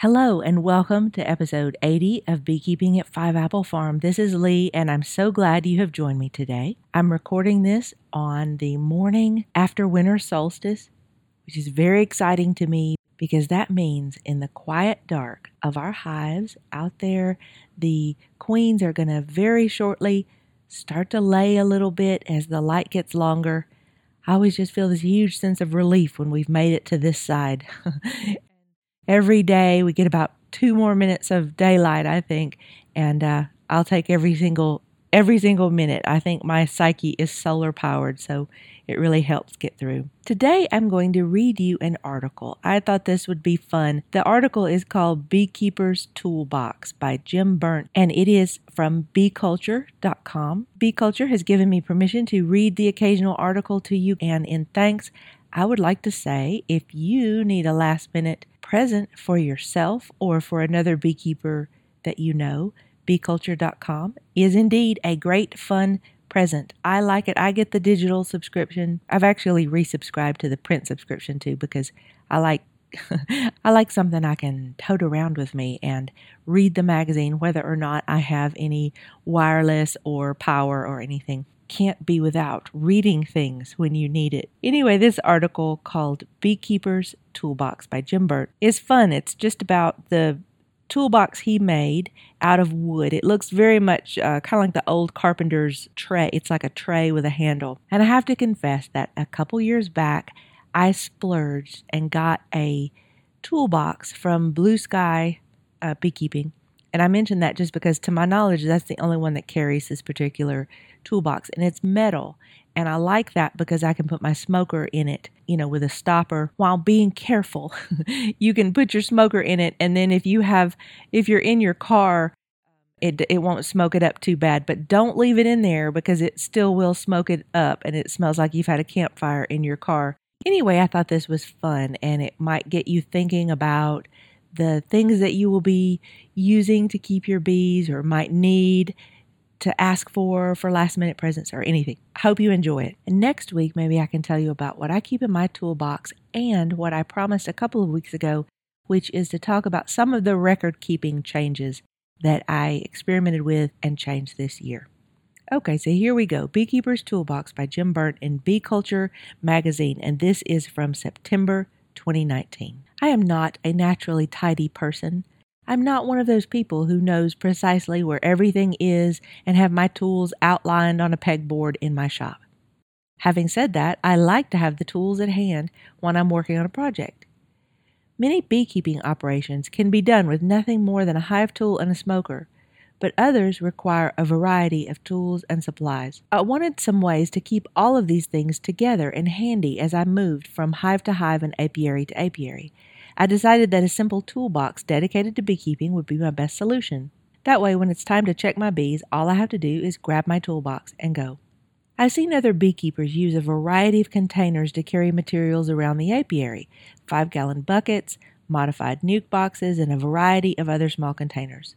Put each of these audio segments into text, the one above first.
Hello and welcome to episode 80 of Beekeeping at Five Apple Farm. This is Lee and I'm so glad you have joined me today. I'm recording this on the morning after winter solstice, which is very exciting to me because that means in the quiet dark of our hives out there, the queens are going to very shortly start to lay a little bit as the light gets longer. I always just feel this huge sense of relief when we've made it to this side. every day we get about two more minutes of daylight, I think, and uh, I'll take every single every single minute. I think my psyche is solar powered, so it really helps get through. Today, I'm going to read you an article. I thought this would be fun. The article is called Beekeeper's Toolbox by Jim Burnt, and it is from beeculture.com. Beeculture has given me permission to read the occasional article to you, and in thanks, I would like to say if you need a last minute present for yourself or for another beekeeper that you know, beeculture.com is indeed a great fun present. I like it. I get the digital subscription. I've actually resubscribed to the print subscription too because I like I like something I can tote around with me and read the magazine whether or not I have any wireless or power or anything can't be without reading things when you need it. Anyway, this article called Beekeeper's Toolbox by Jim Burnt is fun. It's just about the toolbox he made out of wood. It looks very much uh, kind of like the old carpenter's tray. It's like a tray with a handle. And I have to confess that a couple years back, I splurged and got a toolbox from Blue Sky uh, Beekeeping and I mention that just because, to my knowledge, that's the only one that carries this particular toolbox. And it's metal. And I like that because I can put my smoker in it, you know, with a stopper while being careful. you can put your smoker in it. And then if you have, if you're in your car, it, it won't smoke it up too bad, but don't leave it in there because it still will smoke it up and it smells like you've had a campfire in your car. Anyway, I thought this was fun and it might get you thinking about the things that you will be using to keep your bees or might need to ask for for last minute presents or anything. Hope you enjoy it. And next week, maybe I can tell you about what I keep in my toolbox and what I promised a couple of weeks ago, which is to talk about some of the record keeping changes that I experimented with and changed this year. Okay, so here we go Beekeeper's Toolbox by Jim Burnt in Bee Culture magazine, and this is from September 2019. I am not a naturally tidy person. I'm not one of those people who knows precisely where everything is and have my tools outlined on a pegboard in my shop. Having said that, I like to have the tools at hand when I'm working on a project. Many beekeeping operations can be done with nothing more than a hive tool and a smoker, but others require a variety of tools and supplies. I wanted some ways to keep all of these things together and handy as I moved from hive to hive and apiary to apiary. I decided that a simple toolbox dedicated to beekeeping would be my best solution. That way, when it's time to check my bees, all I have to do is grab my toolbox and go. I've seen other beekeepers use a variety of containers to carry materials around the apiary five gallon buckets, modified nuc boxes, and a variety of other small containers.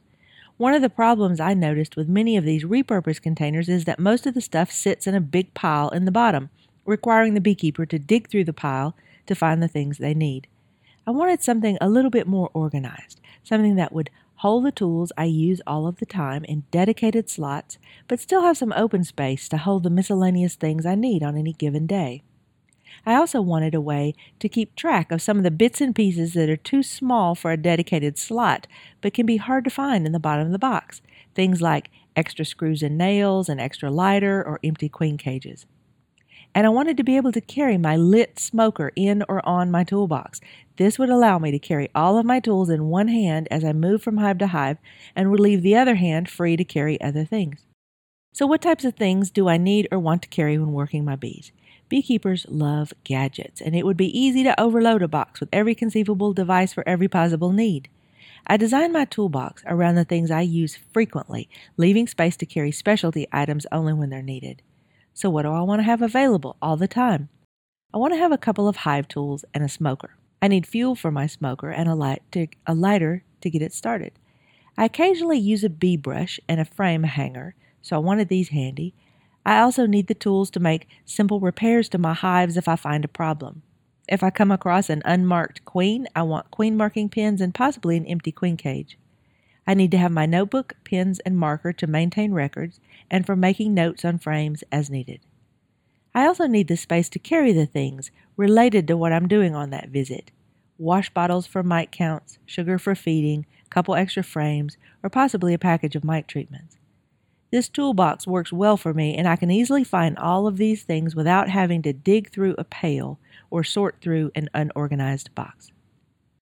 One of the problems I noticed with many of these repurposed containers is that most of the stuff sits in a big pile in the bottom, requiring the beekeeper to dig through the pile to find the things they need. I wanted something a little bit more organized, something that would hold the tools I use all of the time in dedicated slots, but still have some open space to hold the miscellaneous things I need on any given day. I also wanted a way to keep track of some of the bits and pieces that are too small for a dedicated slot but can be hard to find in the bottom of the box. Things like extra screws and nails, an extra lighter, or empty queen cages. And I wanted to be able to carry my lit smoker in or on my toolbox. This would allow me to carry all of my tools in one hand as I move from hive to hive and would leave the other hand free to carry other things. So, what types of things do I need or want to carry when working my bees? Beekeepers love gadgets, and it would be easy to overload a box with every conceivable device for every possible need. I designed my toolbox around the things I use frequently, leaving space to carry specialty items only when they're needed. So, what do I want to have available all the time? I want to have a couple of hive tools and a smoker. I need fuel for my smoker and a, light to, a lighter to get it started. I occasionally use a bee brush and a frame hanger, so I wanted these handy, I also need the tools to make simple repairs to my hives if I find a problem. If I come across an unmarked queen, I want queen marking pins and possibly an empty queen cage. I need to have my notebook, pens, and marker to maintain records and for making notes on frames as needed. I also need the space to carry the things related to what I'm doing on that visit wash bottles for mite counts, sugar for feeding, a couple extra frames, or possibly a package of mite treatments. This toolbox works well for me, and I can easily find all of these things without having to dig through a pail or sort through an unorganized box.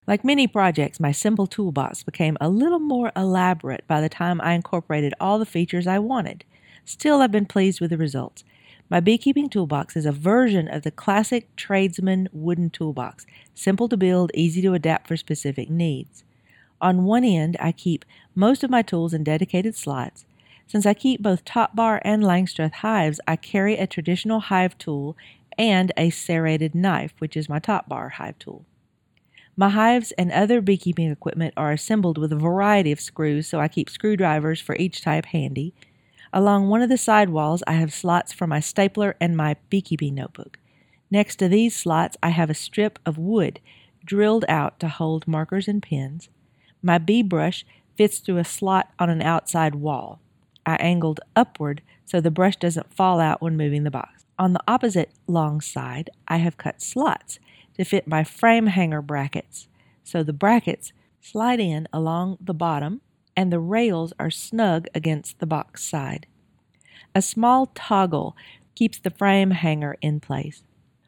Like many projects, my simple toolbox became a little more elaborate by the time I incorporated all the features I wanted. Still, I've been pleased with the results. My beekeeping toolbox is a version of the classic tradesman wooden toolbox, simple to build, easy to adapt for specific needs. On one end, I keep most of my tools in dedicated slots. Since I keep both top bar and Langstroth hives, I carry a traditional hive tool and a serrated knife, which is my top bar hive tool. My hives and other beekeeping equipment are assembled with a variety of screws, so I keep screwdrivers for each type handy. Along one of the side walls, I have slots for my stapler and my beekeeping notebook. Next to these slots, I have a strip of wood drilled out to hold markers and pens. My bee brush fits through a slot on an outside wall. I angled upward so the brush doesn't fall out when moving the box. On the opposite long side, I have cut slots to fit my frame hanger brackets, so the brackets slide in along the bottom and the rails are snug against the box side. A small toggle keeps the frame hanger in place.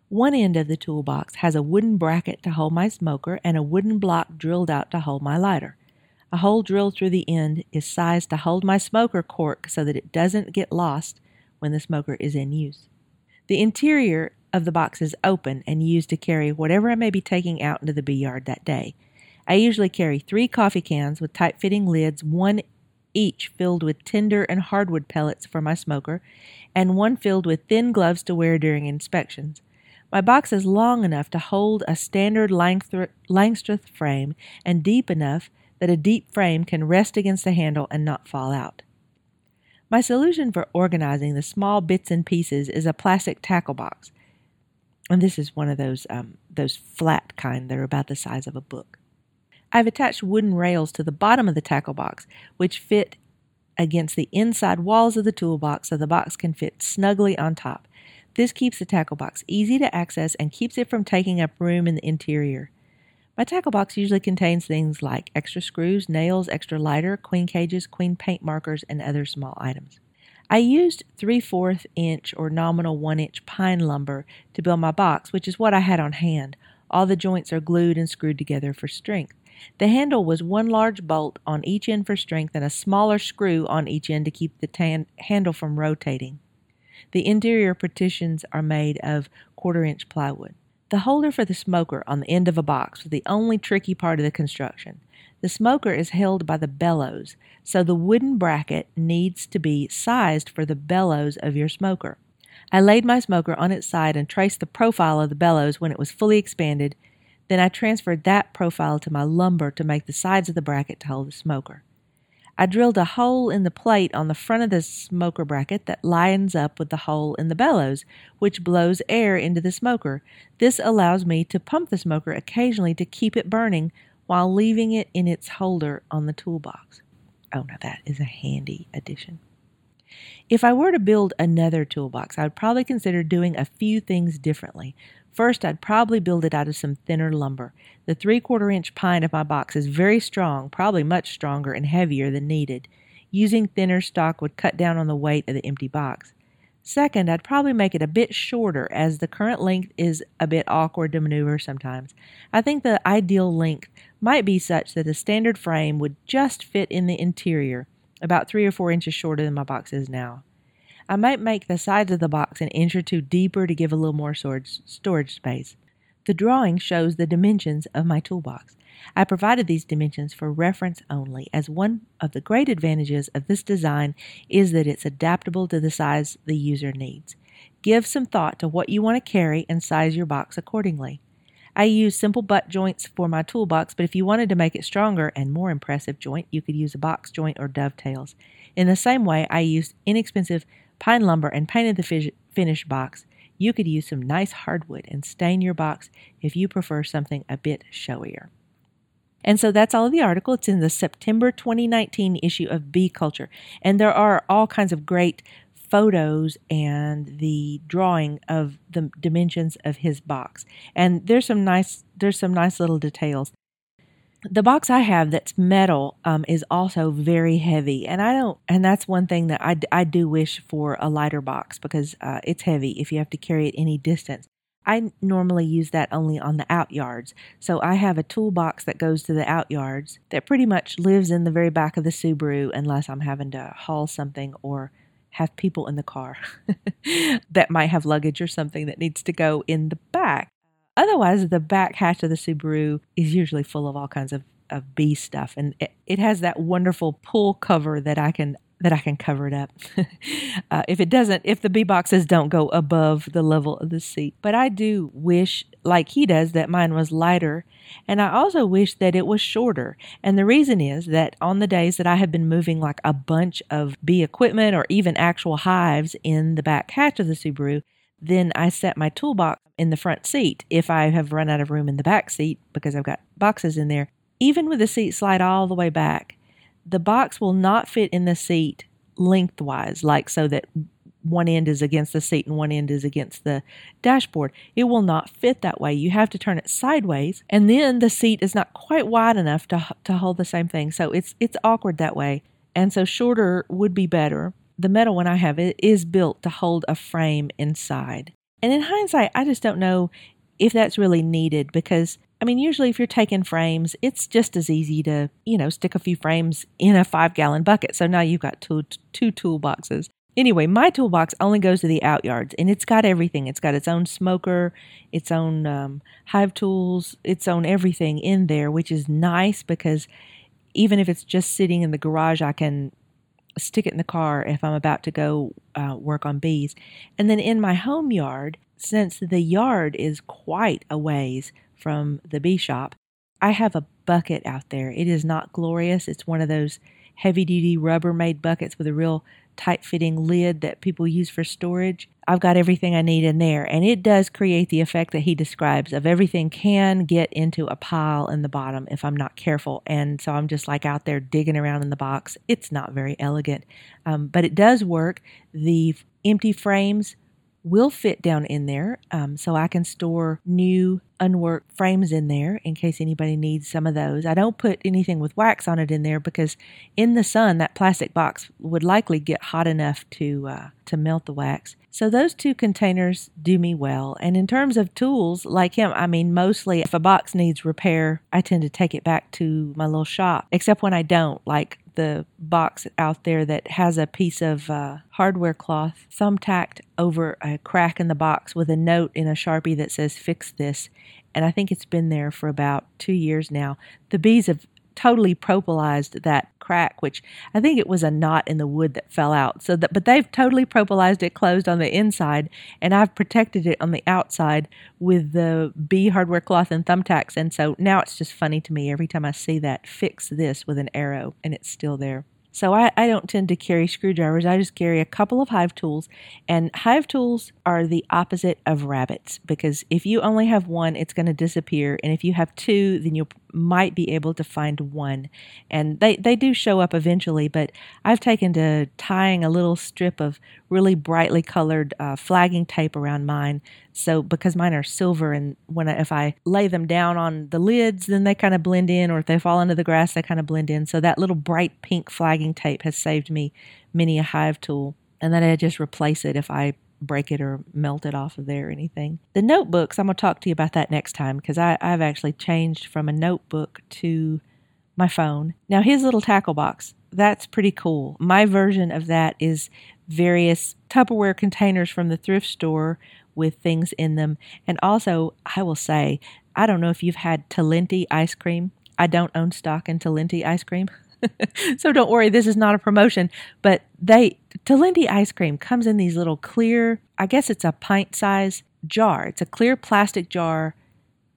One end of the toolbox has a wooden bracket to hold my smoker and a wooden block drilled out to hold my lighter. A hole drilled through the end is sized to hold my smoker cork so that it doesn't get lost when the smoker is in use. The interior of the box is open and used to carry whatever I may be taking out into the bee yard that day. I usually carry three coffee cans with tight fitting lids, one each filled with tinder and hardwood pellets for my smoker, and one filled with thin gloves to wear during inspections. My box is long enough to hold a standard Langstroth frame and deep enough that a deep frame can rest against the handle and not fall out. My solution for organizing the small bits and pieces is a plastic tackle box. And this is one of those um, those flat kind that are about the size of a book. I've attached wooden rails to the bottom of the tackle box, which fit against the inside walls of the toolbox so the box can fit snugly on top. This keeps the tackle box easy to access and keeps it from taking up room in the interior. My tackle box usually contains things like extra screws, nails, extra lighter, queen cages, queen paint markers, and other small items. I used 3 4 inch or nominal 1 inch pine lumber to build my box, which is what I had on hand. All the joints are glued and screwed together for strength. The handle was one large bolt on each end for strength and a smaller screw on each end to keep the tan- handle from rotating. The interior partitions are made of quarter inch plywood. The holder for the smoker on the end of a box was the only tricky part of the construction. The smoker is held by the bellows, so the wooden bracket needs to be sized for the bellows of your smoker. I laid my smoker on its side and traced the profile of the bellows when it was fully expanded then I transferred that profile to my lumber to make the sides of the bracket to hold the smoker. I drilled a hole in the plate on the front of the smoker bracket that lines up with the hole in the bellows, which blows air into the smoker. This allows me to pump the smoker occasionally to keep it burning while leaving it in its holder on the toolbox. Oh, now that is a handy addition. If I were to build another toolbox, I would probably consider doing a few things differently. First, I'd probably build it out of some thinner lumber. The three quarter inch pine of my box is very strong, probably much stronger and heavier than needed. Using thinner stock would cut down on the weight of the empty box. Second, I'd probably make it a bit shorter as the current length is a bit awkward to maneuver sometimes. I think the ideal length might be such that a standard frame would just fit in the interior, about three or four inches shorter than my box is now. I might make the sides of the box an inch or two deeper to give a little more storage, storage space. The drawing shows the dimensions of my toolbox. I provided these dimensions for reference only, as one of the great advantages of this design is that it's adaptable to the size the user needs. Give some thought to what you want to carry and size your box accordingly. I use simple butt joints for my toolbox, but if you wanted to make it stronger and more impressive joint, you could use a box joint or dovetails. In the same way, I used inexpensive pine lumber and painted the finished box you could use some nice hardwood and stain your box if you prefer something a bit showier. And so that's all of the article. It's in the September 2019 issue of Bee Culture. And there are all kinds of great photos and the drawing of the dimensions of his box. And there's some nice there's some nice little details. The box I have that's metal um, is also very heavy, and I don't. And that's one thing that I, I do wish for a lighter box because uh, it's heavy if you have to carry it any distance. I normally use that only on the out yards. So I have a toolbox that goes to the out yards that pretty much lives in the very back of the Subaru unless I'm having to haul something or have people in the car that might have luggage or something that needs to go in the back. Otherwise, the back hatch of the Subaru is usually full of all kinds of, of bee stuff, and it, it has that wonderful pull cover that I can that I can cover it up. uh, if it doesn't, if the bee boxes don't go above the level of the seat. But I do wish, like he does, that mine was lighter. And I also wish that it was shorter. And the reason is that on the days that I have been moving like a bunch of bee equipment or even actual hives in the back hatch of the Subaru, then I set my toolbox in the front seat if I have run out of room in the back seat because I've got boxes in there. Even with the seat slide all the way back, the box will not fit in the seat lengthwise, like so that one end is against the seat and one end is against the dashboard. It will not fit that way. You have to turn it sideways, and then the seat is not quite wide enough to to hold the same thing. So it's it's awkward that way. And so shorter would be better. The metal one I have it is built to hold a frame inside. And in hindsight, I just don't know if that's really needed because I mean, usually if you're taking frames, it's just as easy to, you know, stick a few frames in a five gallon bucket. So now you've got two, two toolboxes. Anyway, my toolbox only goes to the out yards and it's got everything. It's got its own smoker, its own um, hive tools, its own everything in there, which is nice because even if it's just sitting in the garage, I can stick it in the car if I'm about to go uh, work on bees. And then in my home yard, since the yard is quite a ways from the bee shop, I have a bucket out there. It is not glorious. It's one of those heavy duty Rubbermaid buckets with a real tight fitting lid that people use for storage. I've got everything I need in there, and it does create the effect that he describes of everything can get into a pile in the bottom if I'm not careful. And so I'm just like out there digging around in the box. It's not very elegant, um, but it does work. The empty frames will fit down in there. Um, so I can store new unworked frames in there in case anybody needs some of those. I don't put anything with wax on it in there because in the sun that plastic box would likely get hot enough to uh, to melt the wax. So those two containers do me well. And in terms of tools, like him, I mean, mostly if a box needs repair, I tend to take it back to my little shop, except when I don't, like the box out there that has a piece of uh, hardware cloth thumbtacked over a crack in the box with a note in a sharpie that says fix this. And i think it's been there for about two years now. The bees have totally propolized that crack, which I think it was a knot in the wood that fell out. So that, but they've totally propolized it closed on the inside, and I've protected it on the outside with the bee hardware cloth and thumbtacks. And so now it's just funny to me every time I see that fix this with an arrow, and it's still there. So I, I don't tend to carry screwdrivers. I just carry a couple of hive tools. And hive tools are the opposite of rabbits because if you only have one, it's going to disappear. And if you have two, then you might be able to find one. And they, they do show up eventually, but I've taken to tying a little strip of really brightly colored uh, flagging tape around mine. So because mine are silver, and when I, if I lay them down on the lids, then they kind of blend in, or if they fall into the grass, they kind of blend in. So that little bright pink flagging tape has saved me many a hive tool. And then I just replace it if I break it or melt it off of there or anything. The notebooks, I'm going to talk to you about that next time because I've actually changed from a notebook to my phone. Now, his little tackle box, that's pretty cool. My version of that is various Tupperware containers from the thrift store with things in them. And also, I will say, I don't know if you've had Talenti ice cream. I don't own stock in Talenti ice cream. so don't worry, this is not a promotion, but they Talenti ice cream comes in these little clear, I guess it's a pint size jar. It's a clear plastic jar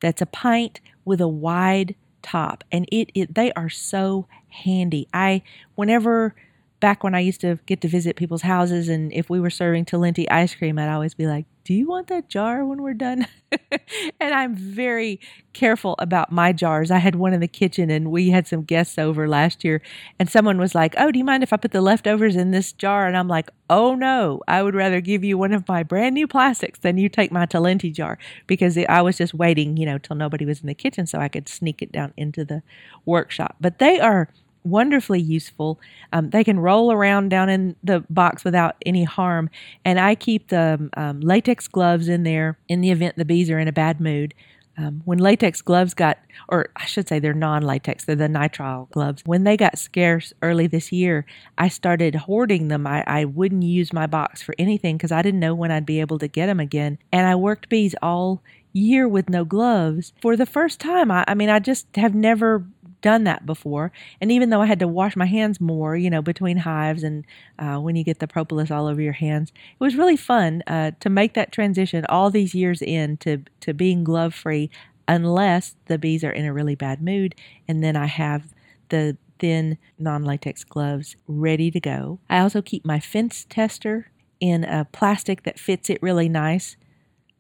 that's a pint with a wide top and it, it they are so handy. I whenever back when I used to get to visit people's houses, and if we were serving Talenti ice cream, I'd always be like, Do you want that jar when we're done? and I'm very careful about my jars. I had one in the kitchen, and we had some guests over last year, and someone was like, Oh, do you mind if I put the leftovers in this jar? And I'm like, Oh, no, I would rather give you one of my brand new plastics than you take my Talenti jar because I was just waiting, you know, till nobody was in the kitchen so I could sneak it down into the workshop. But they are wonderfully useful. Um, they can roll around down in the box without any harm. And I keep the um, latex gloves in there in the event the bees are in a bad mood. Um, when latex gloves got, or I should say they're non latex, they're the nitrile gloves. When they got scarce early this year, I started hoarding them. I, I wouldn't use my box for anything because I didn't know when I'd be able to get them again. And I worked bees all year with no gloves for the first time. I, I mean, I just have never done that before. And even though I had to wash my hands more, you know, between hives and uh, when you get the propolis all over your hands, it was really fun uh, to make that transition all these years in to, to being glove free, unless the bees are in a really bad mood. And then I have the thin non latex gloves ready to go. I also keep my fence tester in a plastic that fits it really nice.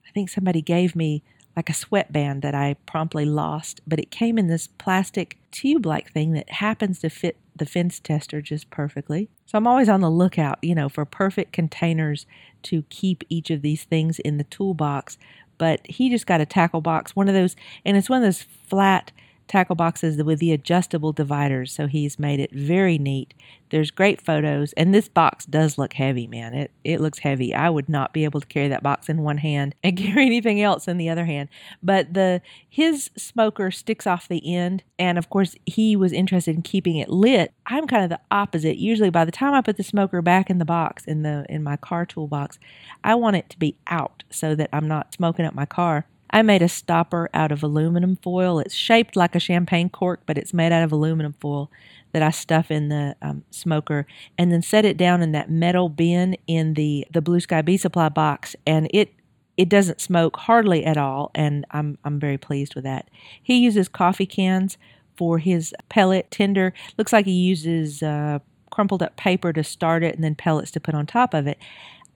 I think somebody gave me like a sweatband that I promptly lost, but it came in this plastic tube like thing that happens to fit the fence tester just perfectly. So I'm always on the lookout, you know, for perfect containers to keep each of these things in the toolbox. But he just got a tackle box, one of those, and it's one of those flat tackle boxes with the adjustable dividers. So he's made it very neat. There's great photos, and this box does look heavy, man. It it looks heavy. I would not be able to carry that box in one hand and carry anything else in the other hand. But the his smoker sticks off the end, and of course he was interested in keeping it lit. I'm kind of the opposite. Usually, by the time I put the smoker back in the box in the in my car toolbox, I want it to be out so that I'm not smoking up my car. I made a stopper out of aluminum foil. It's shaped like a champagne cork, but it's made out of aluminum foil that I stuff in the um, smoker and then set it down in that metal bin in the, the Blue Sky Bee Supply box. And it it doesn't smoke hardly at all, and I'm I'm very pleased with that. He uses coffee cans for his pellet tinder. Looks like he uses uh, crumpled up paper to start it, and then pellets to put on top of it.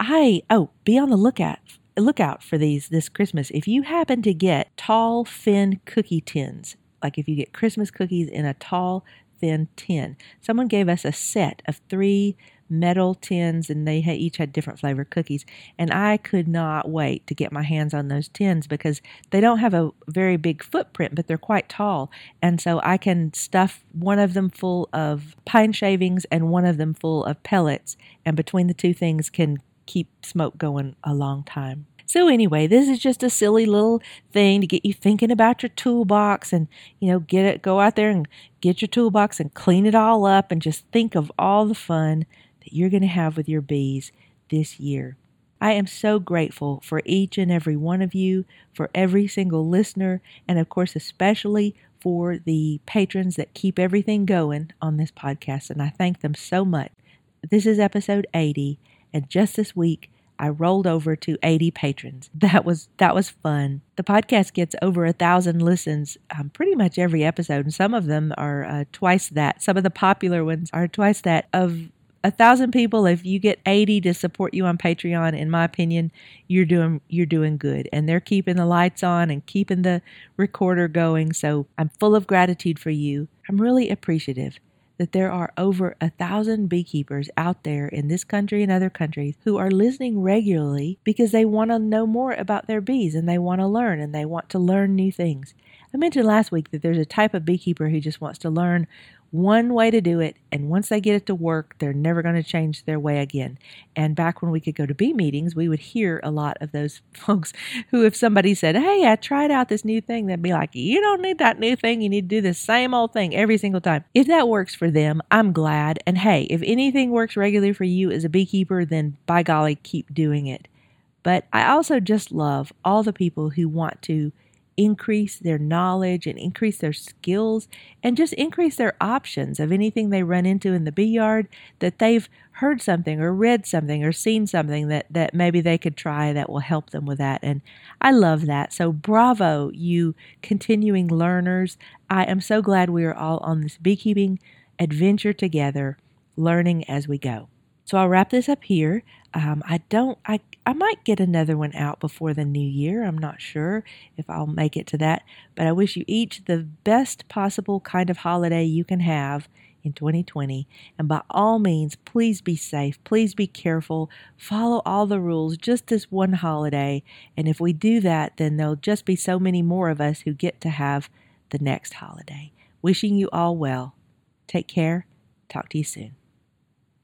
I oh, be on the lookout look out for these this Christmas. If you happen to get tall, thin cookie tins, like if you get Christmas cookies in a tall, thin tin, someone gave us a set of three metal tins and they each had different flavored cookies. And i could not wait to get my hands on those tins because they don't have a very big footprint but they're quite tall. And so i can stuff one of them full of pine shavings and one of them full of pellets. And between the two things can keep smoke going a long time. So anyway, this is just a silly little thing to get you thinking about your toolbox and, you know, get it go out there and get your toolbox and clean it all up and just think of all the fun that you're going to have with your bees this year. I am so grateful for each and every one of you, for every single listener, and of course, especially for the patrons that keep everything going on this podcast. And I thank them so much. This is episode 80, and just this week, I rolled over to 80 patrons. That was that was fun. The podcast gets over a thousand listens um, pretty much every episode, and some of them are uh, twice that. Some of the popular ones are twice that. Of a thousand people, if you get 80 to support you on Patreon, in my opinion, you're doing you're doing good, and they're keeping the lights on and keeping the recorder going. So I'm full of gratitude for you. I'm really appreciative that there are over a thousand beekeepers out there in this country and other countries who are listening regularly because they want to know more about their bees and they want to learn and they want to learn new things. I mentioned last week that there's a type of beekeeper who just wants to learn one way to do it, and once they get it to work, they're never going to change their way again. And back when we could go to bee meetings, we would hear a lot of those folks who, if somebody said, Hey, I tried out this new thing, they'd be like, You don't need that new thing. You need to do the same old thing every single time. If that works for them, I'm glad. And hey, if anything works regularly for you as a beekeeper, then by golly, keep doing it. But I also just love all the people who want to increase their knowledge and increase their skills and just increase their options of anything they run into in the bee yard that they've heard something or read something or seen something that, that maybe they could try that will help them with that. And I love that. So, bravo, you continuing learners. I am so glad we are all on this beekeeping adventure together. learning as we go. So I'll wrap this up here. Um, I don't, I, I might get another one out before the new year. I'm not sure if I'll make it to that, but I wish you each the best possible kind of holiday you can have in 2020. And by all means, please be safe. Please be careful. Follow all the rules just this one holiday. And if we do that, then there'll just be so many more of us who get to have the next holiday. Wishing you all well. Take care. Talk to you soon.